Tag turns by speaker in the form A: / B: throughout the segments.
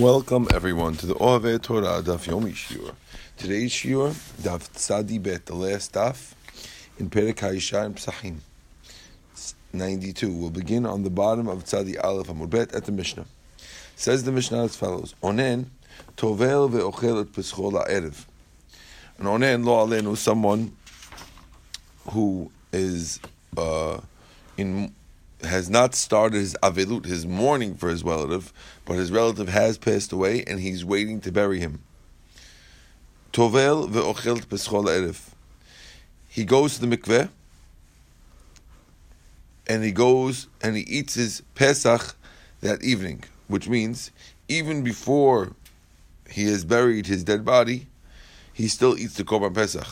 A: Welcome everyone to the Oave Torah Daf Yomi Shiur. Today's Shiur, Daf Tzadi Bet, the last Daf in Perek Haisha and Psachim. 92. We'll begin on the bottom of Tzadi Aleph Amud Bet at the Mishnah. Says the Mishnah as follows: Onen tovel ve'ochel et peschol ha'erev. An onen lo alenu, someone who is uh, in has not started his avilut, his mourning for his relative, but his relative has passed away and he's waiting to bury him. Tovel ve'ochelt peschol erif. He goes to the mikveh and he goes and he eats his Pesach that evening, which means even before he has buried his dead body, he still eats the Korban Pesach.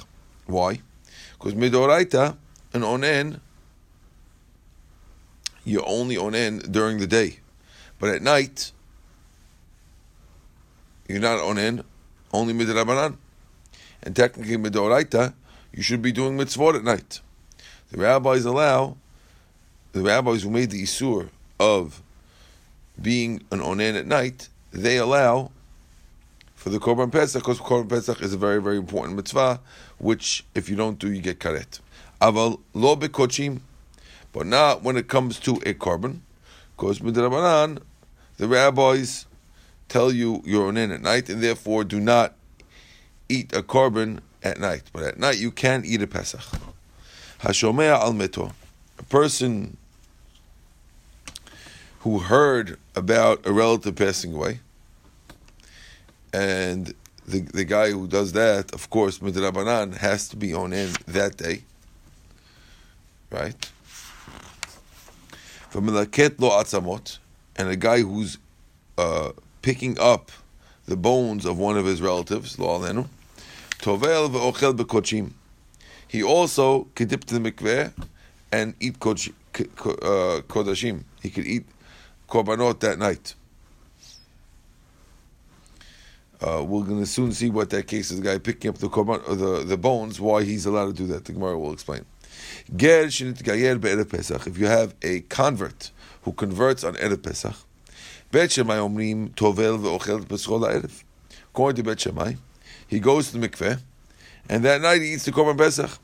A: Why? Because midoraita, an onen, you only on onen during the day. But at night, you're not on onen, only midrabanan. And technically, midoraita, you should be doing mitzvot at night. The rabbis allow, the rabbis who made the isur of being an onen at night, they allow for the Korban Pesach, because Korban Pesach is a very, very important mitzvah, which if you don't do, you get karet. Aval lo bekochim, but not when it comes to a korban, because midrabanan, the rabbis tell you you're onen at night, and therefore do not eat a korban at night. But at night you can eat a Pesach. Hashomea al meto, a person who heard about a relative passing away, and the the guy who does that, of course, midrabanan has to be onen that day, right? V'melaket lo atzamot, and a guy who's uh, picking up the bones of one of his relatives, lo alenu, tovel ve'ochel bekochim. He also could dip to the mikveh and eat uh, kodashim. He could eat korbanot that night. Uh, we're going to soon see what that case is. The guy picking up the korban, the the bones. Why he's allowed to do that? The Gemara will explain. Ger be'erev Pesach. If you have a convert who converts on erev Pesach, Bet Shemai omrim tovel ve'ochel ha'erev. According to Bet Shemai, he goes to the mikveh, and that night he eats the korban Pesach.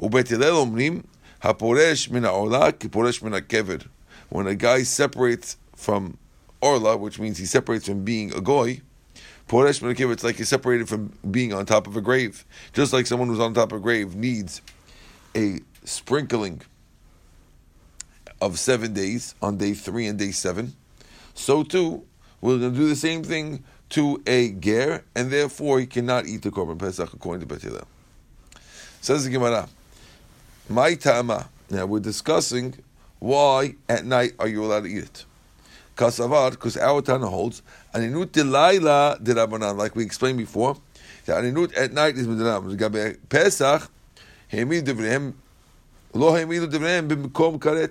A: Omrim haporesh min min ha'kever. When a guy separates from orla, which means he separates from being a goy, poresh it's like he's separated from being on top of a grave. Just like someone who's on top of a grave needs a sprinkling of seven days on day three and day seven, so too we're going to do the same thing to a ger, and therefore he cannot eat the korban pesach according to Bet. Says the Gemara, "My tama." Now we're discussing why at night are you allowed to eat it. Kasavar, because our Tana holds aninut delayla derabanan, like we explained before. The aninut at night is midrabanan. Pesach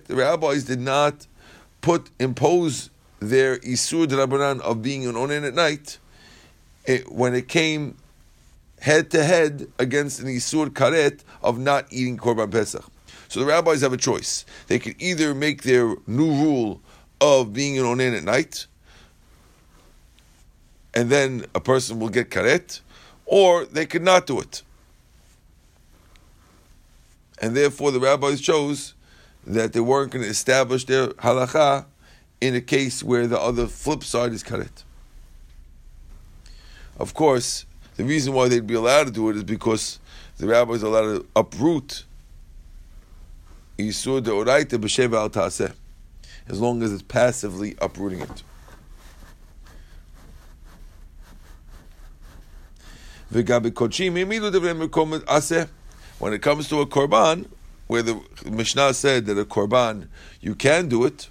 A: the rabbis did not put impose their isur drabanan of being an onen at night it, when it came head to head against an isur karet of not eating korban pesach. So the rabbis have a choice. They could either make their new rule of being an onen at night, and then a person will get karet, or they could not do it and therefore the rabbis chose that they weren't going to establish their halacha in a case where the other flip side is karet. Of course, the reason why they'd be allowed to do it is because the rabbis are allowed to uproot isur deoraita b'sheva al ta'aseh, as long as it's passively uprooting it. V'gabi kochim imilu devre mekom aseh when it comes to a korban, where the Mishnah said that a korban you can do it,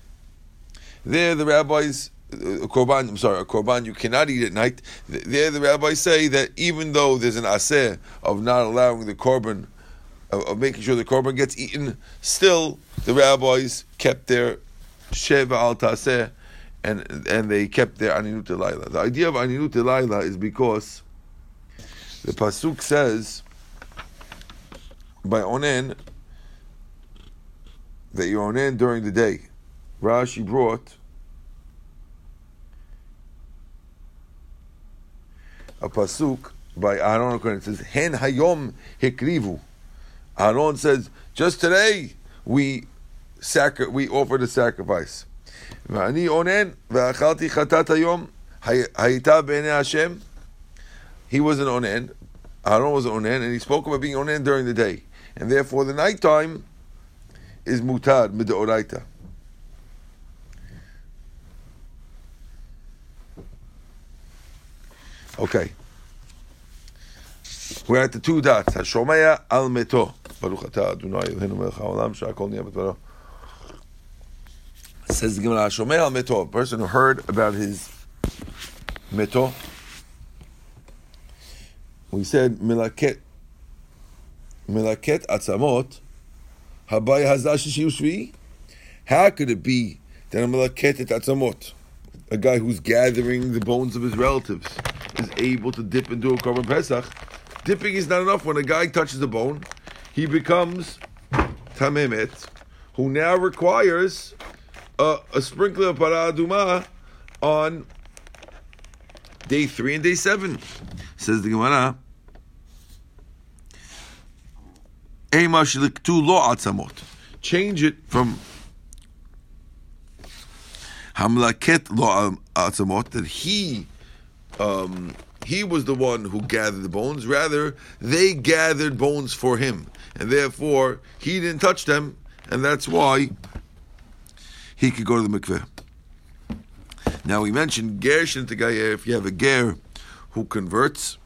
A: there the rabbis a korban, I'm sorry, a korban you cannot eat at night. There, the rabbis say that even though there's an aseh of not allowing the korban, of, of, making sure the korban gets eaten, still the rabbis kept their sheva al taseh, and and they kept their aninut laila. The idea of aninut laila is because the pasuk says by onen that you onen during the day. Rashi brought a pasuk by Aaron Cohen. It says, "Hen hayom hikrivu." Aaron says, "Just today we sacri- we offered a sacrifice." ואני אונן ואכלתי חטאת היום, הייתה בעיני השם. He was an onen, Aaron was an onen, and he spoke about being onen during the day. And therefore the nighttime is mutad, midoraita. Okay. We're at the two dots. Hashomaya al meto. Baruch atah Adonai Eloheinu melech haolam. Says the Gemara, Hashomaya al meto. A person who heard about his meto. We said milaket milaket atzamot habay hazash shvi. How could it be that a milaket atzamot, a guy who's gathering the bones of his relatives, is able to dip into a korban pesach? Dipping is not enough. When a guy touches the bone, he becomes tamemet, who now requires a, a sprinkler of para aduma on day three and day seven. Says the Gemara. Change it from Hamlaket lo atzamot that he um, he was the one who gathered the bones. Rather, they gathered bones for him, and therefore he didn't touch them, and that's why he could go to the mikveh. Now we mentioned ger gayer. If you have a ger who converts,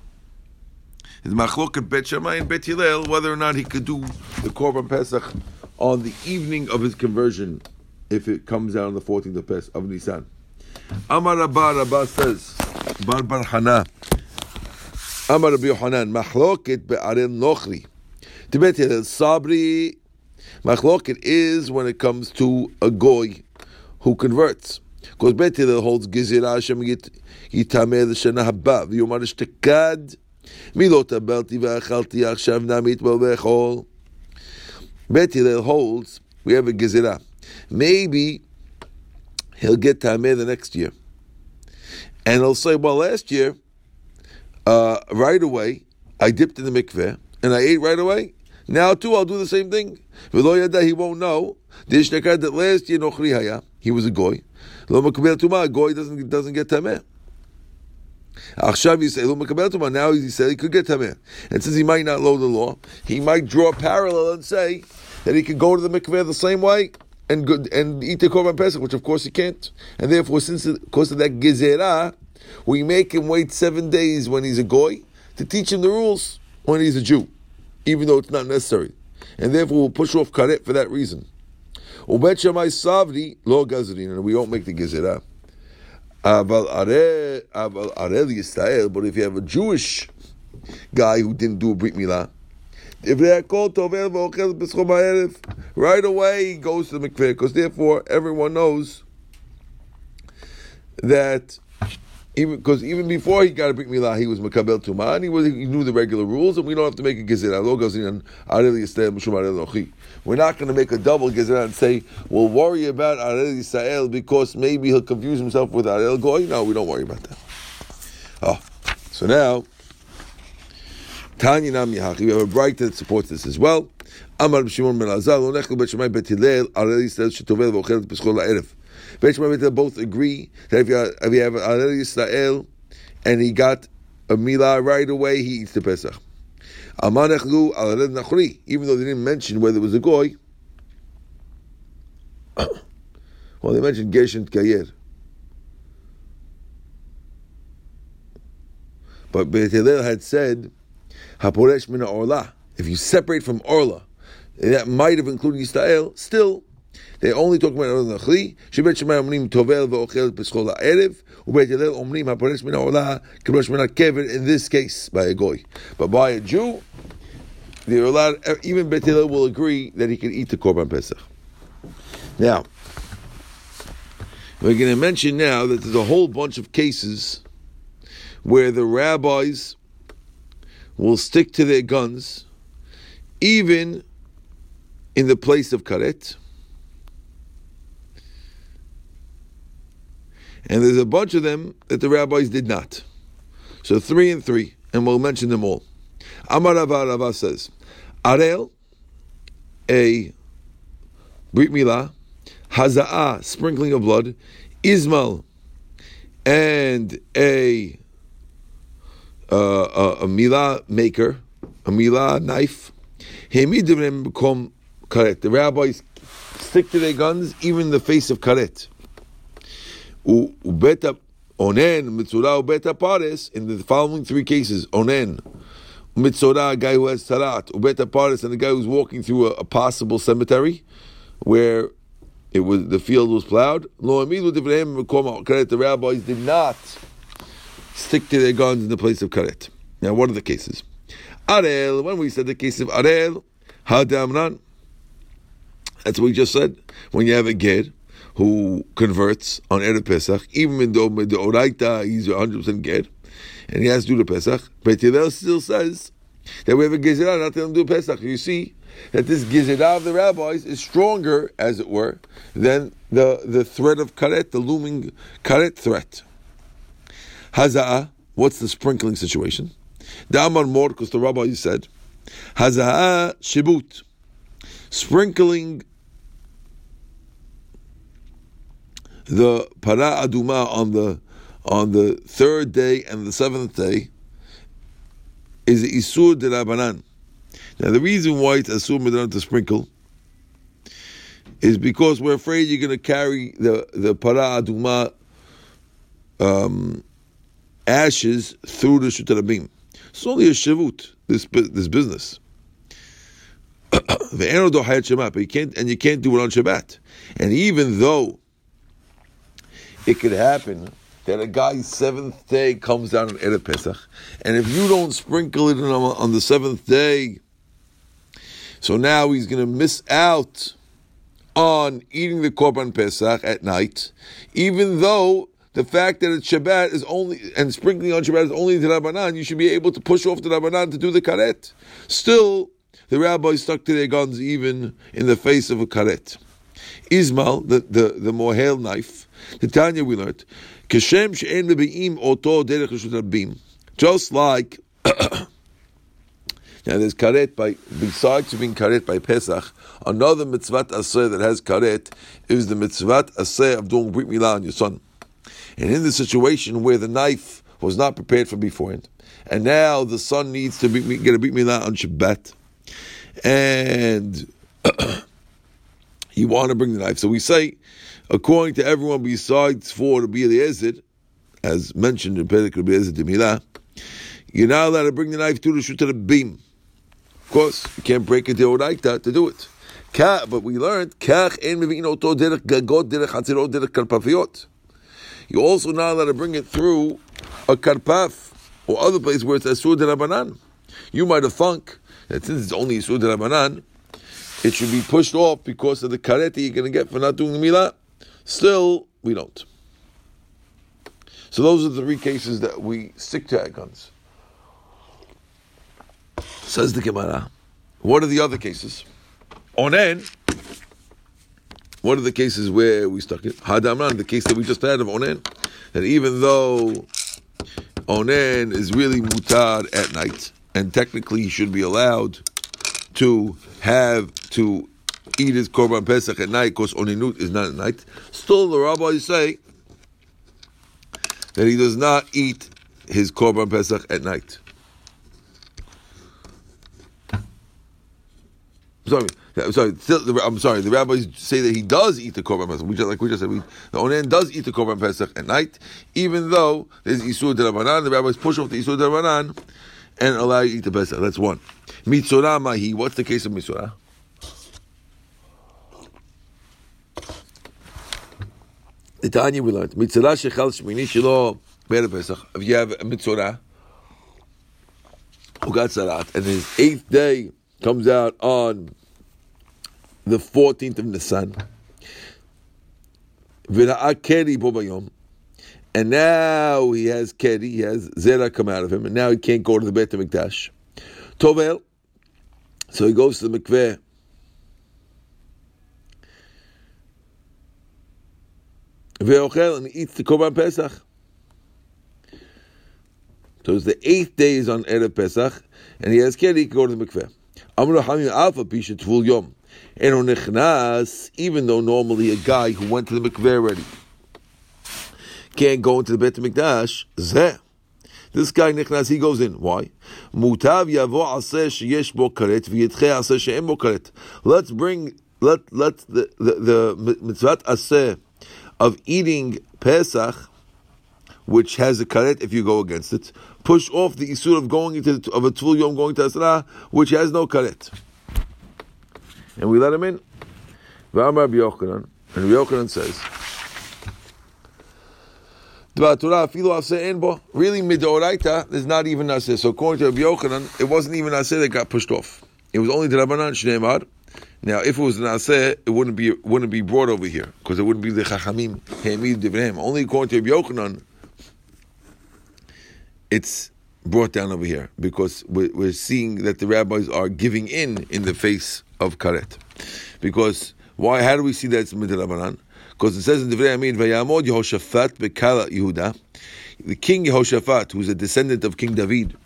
A: is machloket bet Shammai and bet Hillel whether or not he could do the korban pesach on the evening of his conversion, if it comes out on the 14th of Pesach of Nisan. Amar Rabba Rabba says, Bar Bar Hana, Amar Rabbi Yohanan, machloket be'arel nochri. Tibet Hillel sabri. Machloket is when it comes to a goy who converts. Because Bet Hillel holds gizira Hashem yitameh l'shana haba v'yomar ishtekad milot abelti v'achalti achshav namit b'echol. Bet Hillel holds we have a gizira. Maybe he'll get tameh the next year, and he'll say, "Well, last year, uh, right away, I dipped in the mikveh and I ate right away. Now too, I'll do the same thing." He won't know. That last year, nochri haya, he was a goy. Lo goy doesn't doesn't get tameh. Achshav you say lo makabel tuma. Now he said he could get tameh, and since he might not know the law, he might draw a parallel and say that he could go to the mikveh the same way and good and eat the korban pesach, which of course he can't. And therefore, since because of that gezerah, we make him wait seven days when he's a goy to teach him the rules when he's a Jew, even though it's not necessary. And therefore, we'll push off karet for that reason. Ubet Shammai Savri lo gazrin, and we won't make the gezerah. Aval are aval are Yisrael, but if you have a Jewish guy who didn't do a brit milah, if they are called right away he goes to the mikveh, because therefore everyone knows that even because even before he got a brit milah, he was makabel tuma, and he was he knew the regular rules, and we don't have to make a gezerah. We're not going to make a double gezerah and say we'll worry about arel Yisrael because maybe he'll confuse himself with arel goy. No, we don't worry about that. Oh, so now. Tanya Nam Yahachi. We have a bright that supports this as well. Amar Arel Yisrael Shetovel. Bet Shemai both agree that if you have, if you have Arel Yisrael and he got a milah right away, he eats the Pesach. Amar Nechlu Arel Nachri, even though they didn't mention whether it was a goy. well, they mentioned Gershon Gayer. But Bet Hillel had said, Haporesh mina orla. If you separate from orla, that might have included Yisrael. Still, they only talk about orla nachli. Shebet shemay omrim tovel ve'ochel b'schol ha'erev. Ubet Hillel omrim haporesh mina orla kibrosh mina kever. In this case, by a goy, but by a Jew, they're allowed. Even Bet will agree that he can eat the korban pesach. Now, we're going to mention now that there's a whole bunch of cases where the rabbis will stick to their guns, even in the place of karet. And there's a bunch of them that the rabbis did not. So three and three, and we'll mention them all. Amar Rava says, Arel, a Brit Milah, Haza'ah, sprinkling of blood, izmel, and a, uh, a, a Milah maker, a Milah knife, become karet. The rabbis stick to their guns even in the face of karet. Ubeta onen mitzura ubeta pares in the following three cases onen mitzora a guy who has sarat ubeta pares and the guy who's walking through a, a possible cemetery where it was the field was plowed. Lo The rabbis did not stick to their guns in the place of karet. Now, what are the cases? Arel, when we said the case of Arel, Hadamran, that's what we just said. When you have a ger who converts on Erev Pesach, even though he's 100% ger, and he has to do the Pesach, but Hillel still says that we have a gezerah not to do Pesach. You see that this gezerah of the rabbis is stronger, as it were, than the, the threat of karet, the looming karet threat. Haza'ah, what's the sprinkling situation? Damar Mor, because the rabbi said, Haza'ah Shibut, sprinkling the para aduma on the on the third day and the seventh day is isur de rabanan. Now the reason why it's asur medan to sprinkle is because we're afraid you're going to carry the the para aduma um, ashes through the shutarabim. It's only a shivut, this this business. The but you can't and you can't do it on Shabbat. And even though it could happen that a guy's seventh day comes down on Erev Pesach, and if you don't sprinkle it on, the seventh day, so now he's going to miss out on eating the Korban Pesach at night, even though the fact that it's Shabbat is only and sprinkling on Shabbat is only the Rabbanan, you should be able to push off the Rabbanan to do the karet. Still, the rabbis stuck to their guns even in the face of a karet. izmel, the the the mohel knife, the Tanya we learned, she'en oto derech Just like Now there's karet by besides being karet by Pesach, another mitzvat aseh that has karet is the mitzvat aseh of doing brit milah on your son. And in the situation where the knife was not prepared for beforehand, and now the son needs to get a brit milah on Shabbat, and you want to bring the knife. So we say, according to everyone besides for the Eliezer, as mentioned in Perek Rabbi Eliezer Milah, you're not allowed to bring the knife to the shoot of the beam. Of course, you can't break it like that to do it. But we learned, you're also not allowed to bring it through a karpaf or other place where it's asur rabanan. You might have thunk that since it's only asur rabanan, it should be pushed off because of the kareti you're going to get for not doing the milah. Still, we don't. So those are the three cases that we stick to our guns. Says the Gemara. What are the other cases? Onen what are the cases where we stuck it? Hadamran, the case that we just had of Onen, that even though Onen is really mutar at night, and technically he should be allowed to have to eat his korban pesach at night because oninut is not at night. Still, the rabbis say that he does not eat his korban pesach at night. Sorry, I'm sorry. Still, I'm sorry. The rabbis say that he does eat the korban pesach. We just like we just said, we, the onen does eat the korban pesach at night, even though there's isur derabanan. The rabbis push off the isur derabanan and allow you to eat the pesach. That's one. Mitzorah mahi. What's the case of mitzorah? The Tanya we learned mitzorah shechal shmini shelo ber pesach. If you have a mitzvah, who got sarat and his eighth day comes out on the 14th of Nisan. And now he has Keri, he has Zera come out of him, and now he can't go to the Beit HaMikdash. Tovel, so he goes to the mikveh. And he eats the Korban Pesach. So it's the eighth day is on Erev Pesach, and he has kid, he can go to the mikveh. Amru Hamim Alpha Pisha Tvul Yom. Eno Nechnas, even though normally a guy who went to the mikveh already can't go into the Beit HaMikdash, Zeh. This guy Nechnas, he goes in. Why? Mutav yavo aseh sheyesh bo karet v'yitche aseh she'em bo karet. Let's bring, let, let the, the, the mitzvah aseh of eating Pesach, which has a karet if you go against it, push off the isur of going into the, of a tvul yom going to asra, which has no karet. And we let him in. V'amar Yochanan, and Yochanan says, Really, midoraita, there's not even naseh. So according to Rabbi Yochanan, it wasn't even naseh that got pushed off. It was only the Rabbanan Shneimar. Now, if it was naseh, it wouldn't be wouldn't be brought over here because it wouldn't be the chachamim hemid divreim. Only according to Rabbi Yochanan, it's brought down over here because we're, we're seeing that the rabbis are giving in in the face of karet. Because why? How do we see that it's midrabanan? Because it says in the Amin, Vayamod Yehoshaphat Bekala Yehuda, the king Yehoshaphat, who's a descendant of King David,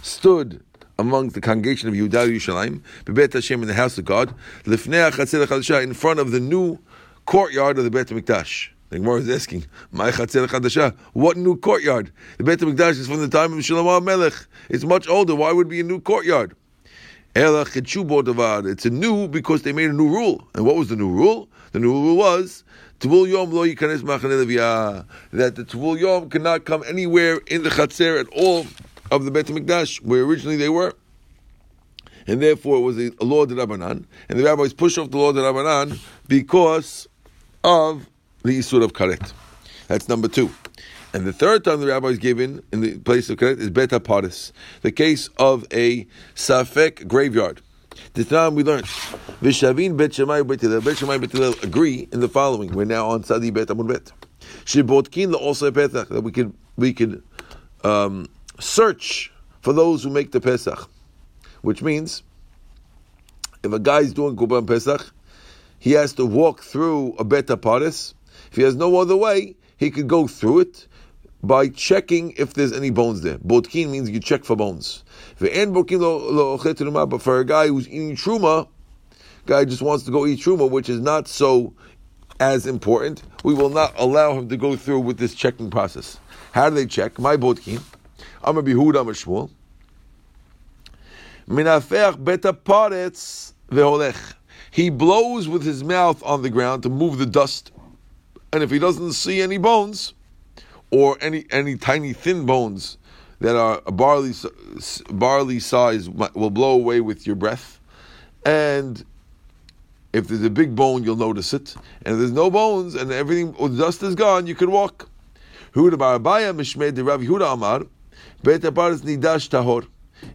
A: stood among the congregation of Yehuda Yerushalayim, Bebet Hashem in the house of God, Lifnei in front of the new courtyard of the Bet Mikdash. The Gemara is asking, "My chatzir chadasha? What new courtyard? The Bet Mikdash is from the time of Shlomo Melech. It's much older. Why would it be a new courtyard? It's a new because they made a new rule. And what was the new rule? The new rule was that the Tvul Yom cannot come anywhere in the Chatzer at all of the Bet Mikdash where originally they were. And therefore it was a, a law of the Rabbanan. And the rabbis pushed off the law of the Rabbanan because of the Isur of Karet. That's number two. And the third time the rabbi is given in the place of Karet is Beta Paris, the case of a Safek graveyard. The time we learned, Vishavin Bet Shemai Bet Hillel, Bet Shemai Bet Hillel agree in the following. We're now on Tzadi Bet Amud Bet. Shibotkin also Pesach that we could we could um, search for those who make the Pesach, which means if a guy is doing Kurban Pesach, he has to walk through a Beta Paris. If he has no other way, he could go through it by checking if there's any bones there. Botkin means you check for bones. But for a guy who's eating truma, guy just wants to go eat truma, which is not so as important, we will not allow him to go through with this checking process. How do they check? My botkin. I'm a bihud, I'm a shmuel. Minafech beta paretz veholech. He blows with his mouth on the ground to move the dust. And if he doesn't see any bones, or any any tiny thin bones that are barley barley size will blow away with your breath, and if there's a big bone, you'll notice it. And if there's no bones and everything the dust is gone, you can walk. Huda Barabaya Mishmed Rav Yehuda Amar Beta Paris Nidash Tahor.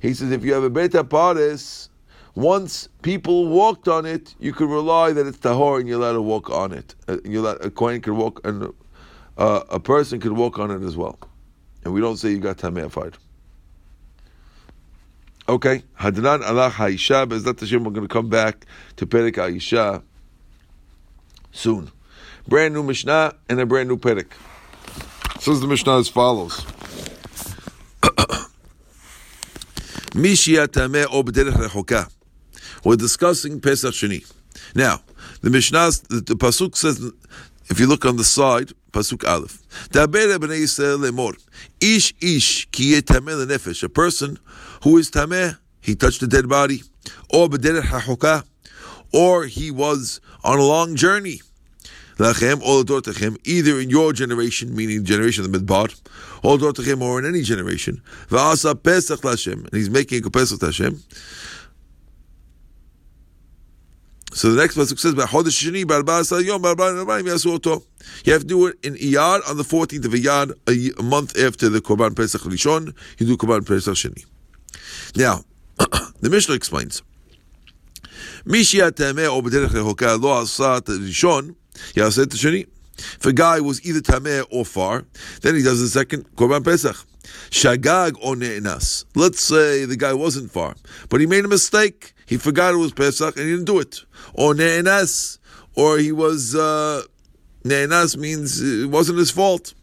A: He says if you have a Beta Paris, once people walked on it, you can rely that it's Tahor and you're allowed to walk on it. Uh, you a coin can walk and uh, a person could walk on it as well. And we don't say you got Tameh fired. Okay, Hadran Allah Haisha, Bezat Hashem, we're going to come back to Perek Aisha soon. Brand new Mishnah and a brand new Perek. Says the Mishnah as follows. We're discussing Pesach Sheni. Now, the Mishnah, the, the Pasuk says if you look on the side, Pasuk Aleph. Daber b'nei Yisrael lemor. Ish ish ki tameh nefesh. A person who is tameh, he touched a dead body, or b'derech hachoka, or he was on a long journey. Lachem, or either in your generation, meaning generation of the Midbar, or dortechem, or in any generation. And he's making a pesach Hashem. So the next pasuk says. You have to do it in Iyar on the 14th of Iyar, a, month after the Korban Pesach Rishon. You do Korban Pesach Sheni. Now, the Mishnah explains. Mishia tameh or b'derech lo asat Rishon yaset Sheni. If a guy was either tameh or far, then he does the second Korban Pesach. Shagag or ne'enas. Let's say the guy wasn't far, but he made a mistake. He forgot it was Pesach and he didn't do it. Or ne'enas, or he was, uh, ne'enas means it wasn't his fault.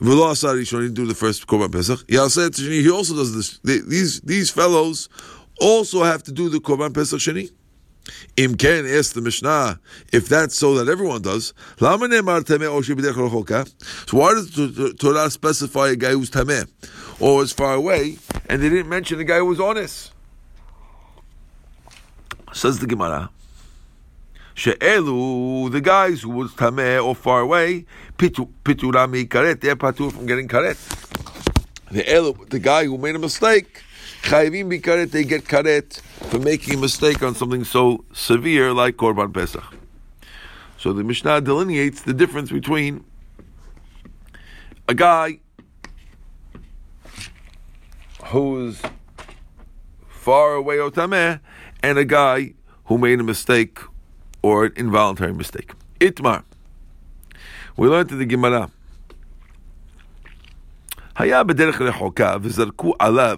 A: V'lo he didn't do the first korban pesach. He also does this. These these fellows also have to do the korban pesach sheni. Im ken ask the Mishnah if that's so that everyone does. So why does the Torah specify a guy who's tameh or is far away, and they didn't mention the guy who was honest? Says the Gemara. She'elu, the guys who was tameh or far away, piturami karet, they're patur from getting karet. The the guy who made a mistake, chayvim bikaret, they get karet for making a mistake on something so severe like korban pesach. So the Mishnah delineates the difference between a guy who's far away otameh and a guy who made a mistake or an involuntary mistake. Itmar. We learned in the Gemara. היה בדרך רחוקה וזרקו עליו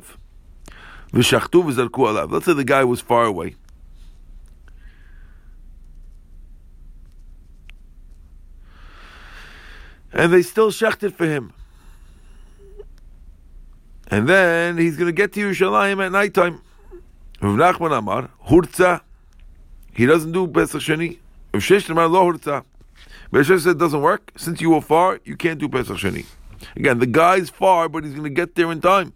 A: V'shachtu v'zarku alav. Let's say the guy was far away. And they still shechted for him. And then he's going to get to Yerushalayim at night time. Rav Nachman Amar, Hurtza. He doesn't do Pesach Sheni. Rav Shesh Amar, Lo Hurtza. Rav Shesh said, doesn't work. Since you were far, you can't do Pesach Sheni. Again, the guy's far, but he's going to get there in time.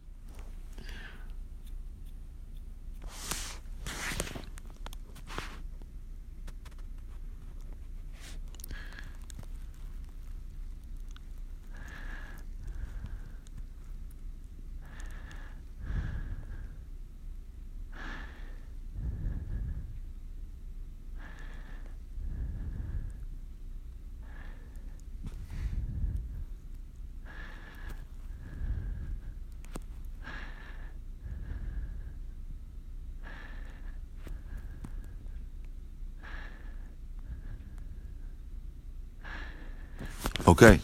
A: Okay.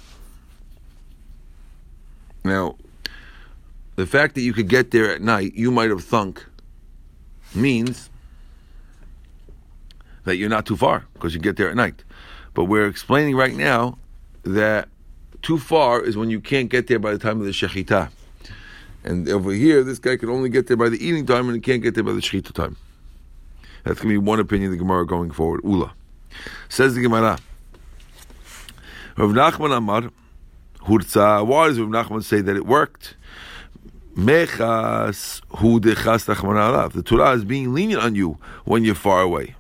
A: Now, the fact that you could get there at night, you might have thunk, means that you're not too far because you get there at night. But we're explaining right now that too far is when you can't get there by the time of the shechita. And over here, this guy can only get there by the eating time and he can't get there by the shechita time. That's going to be one opinion of the Gemara going forward. Ula. Says the Gemara. Rav Nachman Amar, Hurza, why does Rav Nachman say that it worked? Mechas hu dechas alav. The Torah is being lenient on you when you're far away.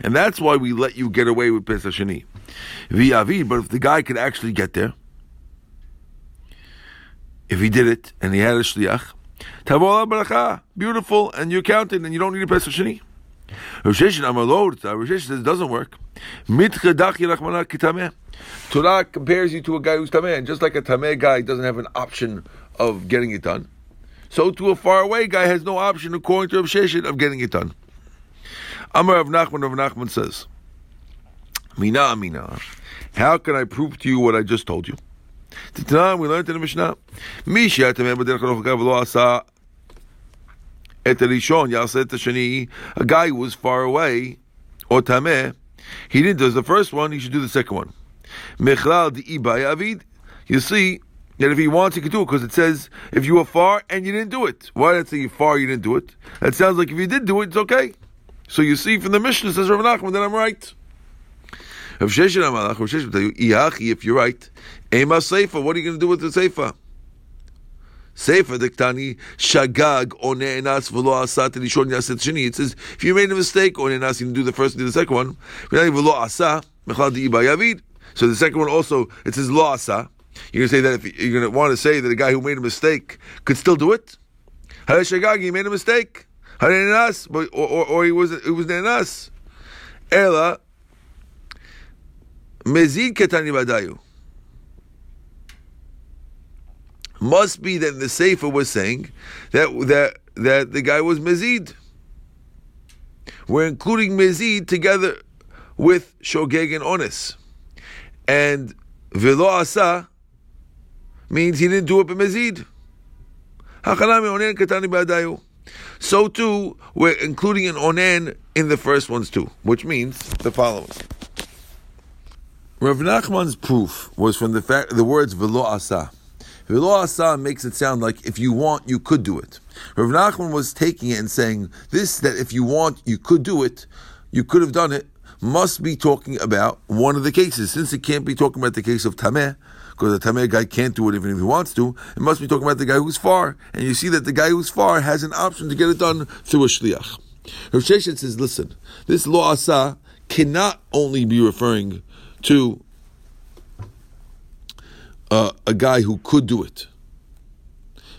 A: And that's why we let you get away with Pesach Sheni. V'yavid, but if the guy could actually get there, if he did it and he had a shliach, tavol baracha, beautiful, and you're counted, and you don't need a Pesach Sheni. Rav Sheshet says it doesn't work. Torah compares you to a guy who's tameh, and just like a tameh guy doesn't have an option of getting it done, so to a far away guy has no option, according to Rav Sheshet, of getting it done. Amar Rav Nachman, Rav Nachman says, Mina Amina, how can I prove to you what I just told you? Tonight we learned in the Mishnah, tameh b'derech lo et rishon yaset sheni. A guy who was far away or tameh, he didn't do the first one. He should do the second one. Mechlal avid. You see that if he wants, he can do it because it says if you were far and you didn't do it. Why did it say you far, you didn't do it? That sounds like if you did do it, it's okay. So you see from the Mishnah says Rav Nachman that I'm right. If you're right, Ema Seifa, what are you going to do with the Seifa? Seifa Diktani Shagag or Ne'enas V'lo Asa Telishon Yaset Shini. It says if you made a mistake or Ne'enas, you can do the first and do the second one. V'lo Asa Mechal Yavid. So the second one also it says Lo Asa. You're to say that if you're to want to say that a guy who made a mistake could still do it. Shagag, he made a mistake. Hare Ne'enas, or, or, or he was it was Ne'enas. Ela Mezid Ketani Badayu. Must be that the Seifa was saying that that that the guy was Mezid. We're including Mezid together with Shogeg and Onis. And Velo Asa means he didn't do it by Mezid. So too, we're including an onen in the first ones too, which means the following. Rav Nachman's proof was from the fact the words velo asa. Velo asa makes it sound like if you want, you could do it. Rav Nachman was taking it and saying this that if you want, you could do it, you could have done it, must be talking about one of the cases. Since it can't be talking about the case of Tameh, because the Tameh guy can't do it even if he wants to, it must be talking about the guy who's far. And you see that the guy who's far has an option to get it done through a Shliach. Rav Sheshet says, listen, this law asa cannot only be referring to uh, a guy who could do it.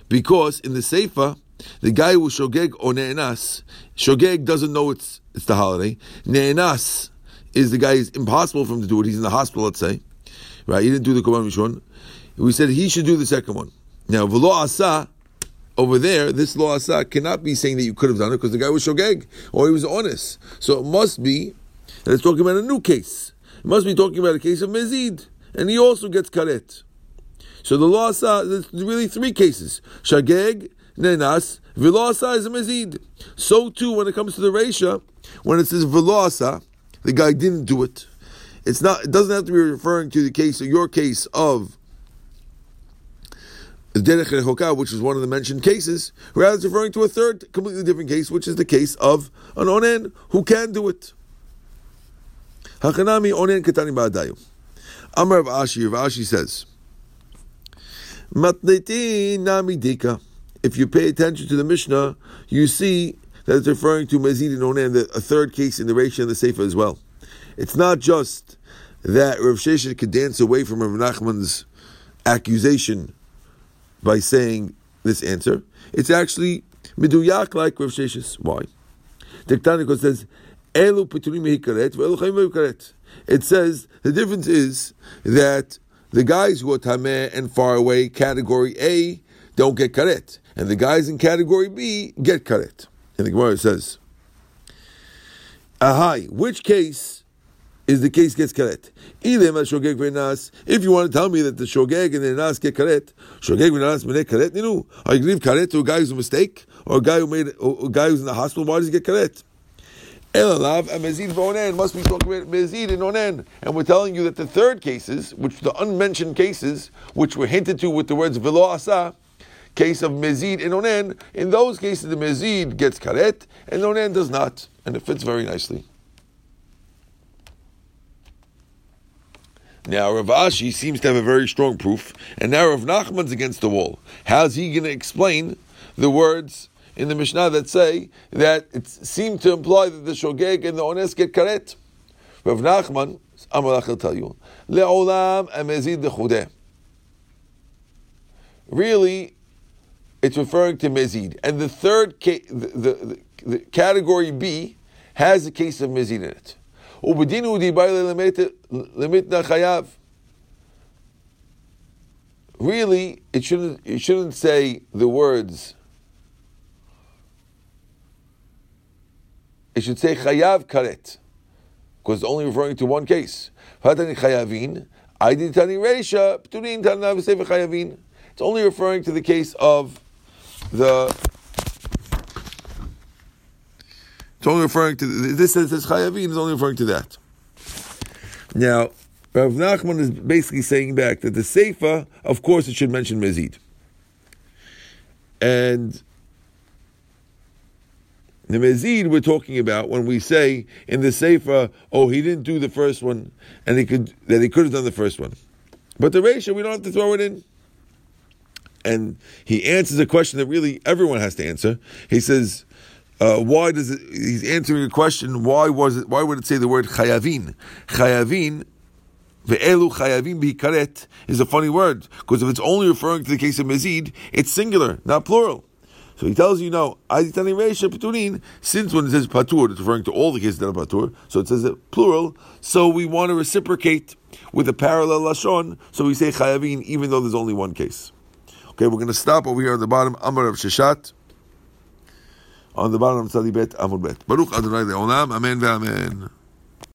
A: Because in the Seifa, the guy who shogeg or ne'enas, shogeg doesn't know it's it's the holiday. Ne'enas is the guy who's impossible for him to do it. He's in the hospital, let's say. Right? He didn't do the Korban Rishon. We said he should do the second one. Now, v'lo asa, over there, this law asa cannot be saying that you could have done it because the guy was shogeg or he was honest. So it must be that it's talking about a new case. It must be talking about a case of mezid, and he also gets karet. So the law asa, there's really three cases: shageg, nenas, v'lo asa is a mezid. So too, when it comes to the resha, when it says v'lo the guy didn't do it. It's not. It doesn't have to be referring to the case of your case of derech rechokah, which is one of the mentioned cases. Rather, it's referring to a third, completely different case, which is the case of an onen who can do it. Hachanami onen katani ba'adayu. Amar Rav Ashi, Rav Ashi says, If you pay attention to the Mishnah, you see that it's referring to Mazid and Onen, a third case in the Reish and the Seifa as well. It's not just that Rav Sheshet could dance away from Rav Nachman's accusation by saying this answer. It's actually miduyak like Rav Sheshet. Why? Tanakh says, Elu It says the difference is that the guys who are tameh and far away, category A, don't get karet, and the guys in category B get karet. And the Gemara says, Ahai, which case is the case gets karet? If you want to tell me that the shogeg and the nas get karet, shogeg and nas mene karet ninu, are you give karet to a guy who's a mistake or a guy who made a guy who's in the hospital? Why does he get karet? And must be talking about mezid and onen, and we're telling you that the third cases, which the unmentioned cases, which were hinted to with the words velo asa, case of mezid and onen, in those cases the mezid gets karet and onen does not, and it fits very nicely. Now Rav Ashi seems to have a very strong proof, and now Rav Nachman's against the wall. How's he going to explain the words in the Mishnah that say that it seemed to imply that the shogeg and the ones get karet? Rav Nachman, Amalach will tell you, le'olam amezid dechudeh. Really, it's referring to mezid, and the third ca- the, the, the, category B has a case of mezid in it. Really, it shouldn't, it shouldn't say the words. It should say chayav karet, because it's only referring to one case. It's only referring to the case of the It's only referring to this says chayavin is only referring to that. Now, Rav Nachman is basically saying back that the Seifa, of course, it should mention Mezid. And the Mezid we're talking about when we say in the sefer, oh, he didn't do the first one, and he could that he could have done the first one. But the ratio, we don't have to throw it in. And he answers a question that really everyone has to answer. He says, uh, why does it, he's answering a question, why was it, why would it say the word chayavin? Chayavin, ve'elu chayavin bihikaret is a funny word, because if it's only referring to the case of mezid, it's singular, not plural. So he tells you, no, since when it says patur, it's referring to all the cases that are patur, so it says it plural, so we want to reciprocate with a parallel lashon, so we say chayavin even though there's only one case. Okay, we're going to stop over here on the bottom, Amar Rav Sheshet on the bottom of Tzadi Bet Amud Bet. Baruch Adonai Le'olam, Amen ve'Amen.